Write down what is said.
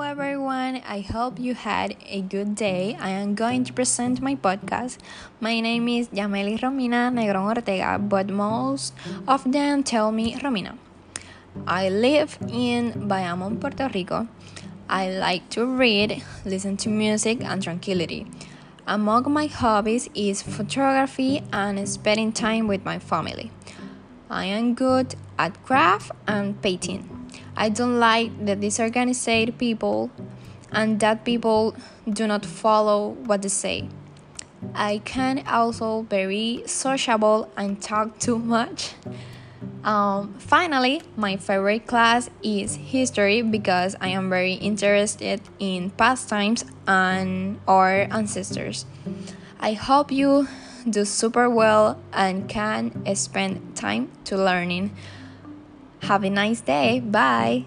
everyone. I hope you had a good day. I am going to present my podcast. My name is Yameli Romina Negron Ortega, but most of them tell me Romina. I live in Bayamon, Puerto Rico. I like to read, listen to music, and tranquility. Among my hobbies is photography and spending time with my family. I am good at craft and painting. I don't like the disorganized people and that people do not follow what they say. I can also very sociable and talk too much. Um, finally, my favorite class is history because I am very interested in pastimes and our ancestors. I hope you do super well and can spend time to learning. Have a nice day. Bye.